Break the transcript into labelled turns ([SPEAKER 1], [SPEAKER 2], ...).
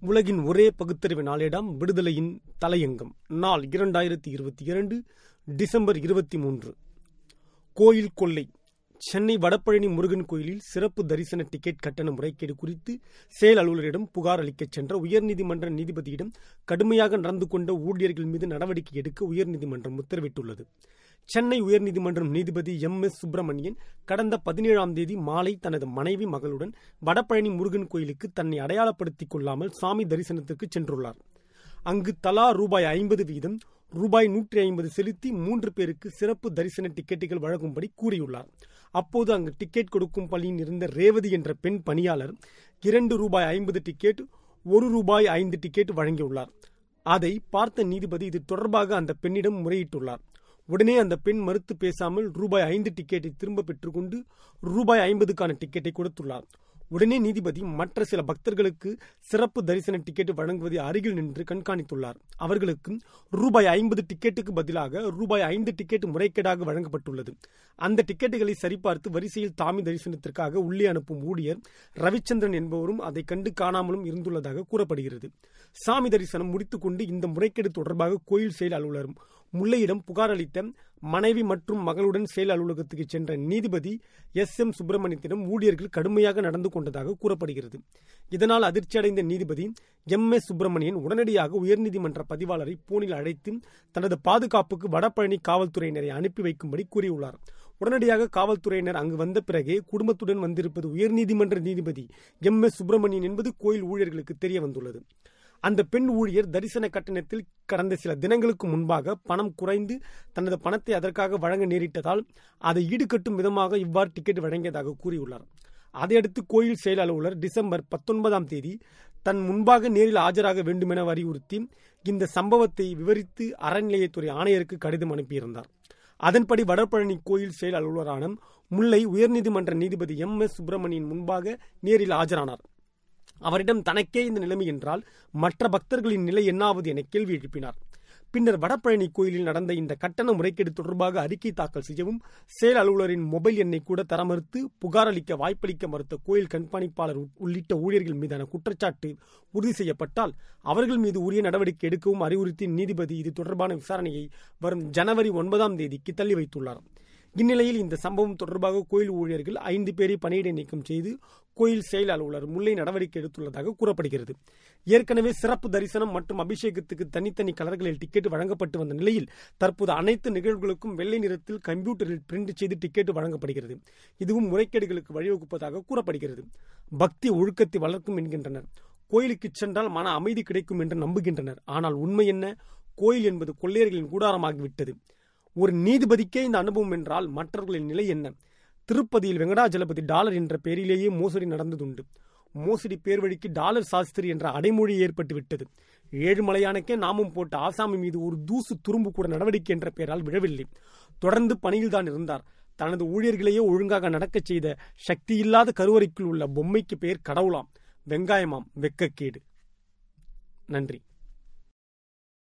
[SPEAKER 1] உலகின் ஒரே பகுத்தறிவு நாளேடாம் விடுதலையின் தலையங்கம். நாள் இரண்டாயிரத்தி இருபத்தி இரண்டு டிசம்பர் இருபத்தி மூன்று. கோயில் கொள்ளை. சென்னை வடபழனி முருகன் கோயிலில் சிறப்பு தரிசன டிக்கெட் கட்டண முறைகேடு குறித்து செயல் அலுவலரிடம் புகார் அளிக்கச் சென்ற உயர்நீதிமன்ற நீதிபதியிடம் கடுமையாக நடந்து கொண்ட ஊழியர்கள் மீது நடவடிக்கை எடுக்க உயர்நீதிமன்றம் உத்தரவிட்டுள்ளது. சென்னை உயர்நீதிமன்றம் நீதிபதி எம். எஸ். சுப்பிரமணியன் கடந்த பதினேழாம் தேதி மாலை தனது மனைவி மகளுடன் வடபழனி முருகன் கோயிலுக்கு தன்னை அடையாளப்படுத்திக் கொள்ளாமல் சாமி தரிசனத்திற்கு சென்றுள்ளார். அங்கு தலா ரூபாய் ஐம்பது வீதம் ரூபாய் நூற்றி ஐம்பது செலுத்தி மூன்று பேருக்கு சிறப்பு தரிசன டிக்கெட்டுகள் வழங்கும்படி கூறியுள்ளார். அப்போது அங்கு டிக்கெட் கொடுக்கும் பள்ளியில் இருந்த ரேவதி என்ற பெண் பணியாளர் இரண்டு ரூபாய் ஐம்பது டிக்கெட் ஒரு ரூபாய் ஐந்து டிக்கெட் வழங்கியுள்ளார். அதை பார்த்த நீதிபதி இது தொடர்பாக அந்த பெண்ணிடம் முறையிட்டுள்ளார். உடனே அந்த பெண் மறுத்து பேசாமல் ரூபாய் ஐந்து டிக்கெட்டை திரும்ப பெற்றுக்கொண்டு ரூபாய் ஐம்பதுக்கான டிக்கெட்டை கொடுத்துள்ளார். உடனே நீதிபதி மற்ற சில பக்தர்களுக்கு சிறப்பு தரிசன டிக்கெட் வழங்குவதை அருகில் நின்று கண்காணித்துள்ளார். அவர்களுக்கு ரூபாய் ஐம்பது டிக்கெட்டுக்கு பதிலாக ரூபாய் ஐந்து டிக்கெட் முறைகேடாக வழங்கப்பட்டுள்ளது. அந்த டிக்கெட்டுகளை சரிபார்த்து வரிசையில் தாமி தரிசனத்திற்காக உள்ளே அனுப்பும் ஊழியர் ரவிச்சந்திரன் என்பவரும் அதை கண்டு காணாமலும் இருந்துள்ளதாக கூறப்படுகிறது. சாமி தரிசனம் முடித்துக்கொண்டு இந்த முறைகேடு தொடர்பாக கோயில் செயல் அலுவலரும் முல்லையிடம் புகார் அளித்த மனைவி மற்றும் மகளுடன் செயல் அலுவலகத்துக்கு சென்ற நீதிபதி எஸ். எம். சுப்பிரமணியத்திடம் ஊழியர்கள் கடுமையாக நடந்து கொண்டதாக கூறப்படுகிறது. இதனால் அதிர்ச்சியடைந்த நீதிபதி எம். எஸ். சுப்பிரமணியன் உடனடியாக உயர்நீதிமன்ற பதிவாளரை போனில் அழைத்து தனது பாதுகாப்புக்கு வடபழனி காவல்துறையினரை அனுப்பி வைக்கும்படி கூறியுள்ளார். உடனடியாக காவல்துறையினர் அங்கு வந்த பிறகே குடும்பத்துடன் வந்திருப்பது உயர்நீதிமன்ற நீதிபதி எம். எஸ். சுப்பிரமணியன் என்பது கோயில் ஊழியர்களுக்கு தெரிய வந்துள்ளது. அந்த பெண் ஊழியர் தரிசன கட்டணத்தில் கடந்த சில தினங்களுக்கு முன்பாக பணம் குறைந்து தனது பணத்தை அதற்காக வழங்க நேரிட்டதால் அதை ஈடுகட்டும் விதமாக இவ்வாறு டிக்கெட் வழங்கியதாக கூறியுள்ளார். அதையடுத்து கோயில் செயல் அலுவலர் டிசம்பர் பத்தொன்பதாம் தேதி தன் முன்பாக நேரில் ஆஜராக வேண்டுமென வலியுறுத்தி இந்த சம்பவத்தை விவரித்து அறநிலையத்துறை ஆணையருக்கு கடிதம் அனுப்பியிருந்தார். அதன்படி வடபழனி கோயில் செயல் அலுவலரான முல்லை உயர்நீதிமன்ற நீதிபதி எம் எஸ் சுப்பிரமணியன் முன்பாக நேரில் ஆஜரானார். அவரிடம் தனக்கே இந்த நிலைமை என்றால் மற்ற பக்தர்களின் நிலை என்னாவது என கேள்வி எழுப்பினார். பின்னர் வடபழனி கோயிலில் நடந்த இந்த கட்டண முறைகேடு தொடர்பாக அறிக்கை தாக்கல் செய்யவும் செயல் அலுவலரின் மொபைல் எண்ணை கூட தர மறுத்து புகார் அளிக்க வாய்ப்பளிக்க மறுத்த கோயில் கண்காணிப்பாளர் உள்ளிட்ட ஊழியர்கள் மீதான குற்றச்சாட்டு உறுதி செய்யப்பட்டால் அவர்கள் மீது உரிய நடவடிக்கை எடுக்கவும் அறிவுறுத்தி நீதிபதி இது தொடர்பான விசாரணையை வரும் ஜனவரி ஒன்பதாம் தேதிக்கு தள்ளி வைத்துள்ளார். இந்நிலையில் இந்த சம்பவம் தொடர்பாக கோயில் ஊழியர்கள் ஐந்து பேரை பணியிடை நீக்கம் செய்து கோயில் செயல் அலுவலர் முல்லை நடவடிக்கை எடுத்துள்ளதாக கூறப்படுகிறது. ஏற்கனவே சிறப்பு தரிசனம் மற்றும் அபிஷேகத்துக்கு தனித்தனி கலர்களில் டிக்கெட் வழங்கப்பட்டு வந்த நிலையில் தற்போது அனைத்து நிகழ்வுகளுக்கும் வெள்ளை நிறத்தில் கம்ப்யூட்டரில் பிரிண்ட் செய்து டிக்கெட் வழங்கப்படுகிறது. இதுவும் முறைகேடுகளுக்கு வழிவகுப்பதாக கூறப்படுகிறது. பக்தி ஒழுக்கத்தை வளர்க்கும் என்கின்றனர். கோயிலுக்கு சென்றால் மன அமைதி கிடைக்கும் என்று நம்புகின்றனர். ஆனால் உண்மை என்ன? கோயில் என்பது கொள்ளையர்களின் கூடாரமாகிவிட்டது. ஒரு நீதிபதிக்கே இந்த அனுபவம் என்றால் மற்றவர்களின் நிலை என்ன? திருப்பதியில் வெங்கடாஜலபதி டாலர் என்ற பெயரிலேயே மோசடி நடந்ததுண்டு. மோசடி பேர் வழிக்கு டாலர் சாஸ்திரி என்ற அடைமொழி ஏற்பட்டு விட்டது ஏழுமலையானுக்கே நாமும் போட்ட ஆசாமி மீது ஒரு தூசு துரும்பு கூட நடவடிக்கை என்ற பெயரால் விழவில்லை. தொடர்ந்து பணியில்தான் இருந்தார். தனது ஊழியர்களையே ஒழுங்காக நடக்கச் செய்த சக்தி இல்லாத கருவறைக்குள் உள்ள பொம்மைக்கு பெயர் கடவுளாம். வெங்காயமாம். வெக்கக்கேடு. நன்றி.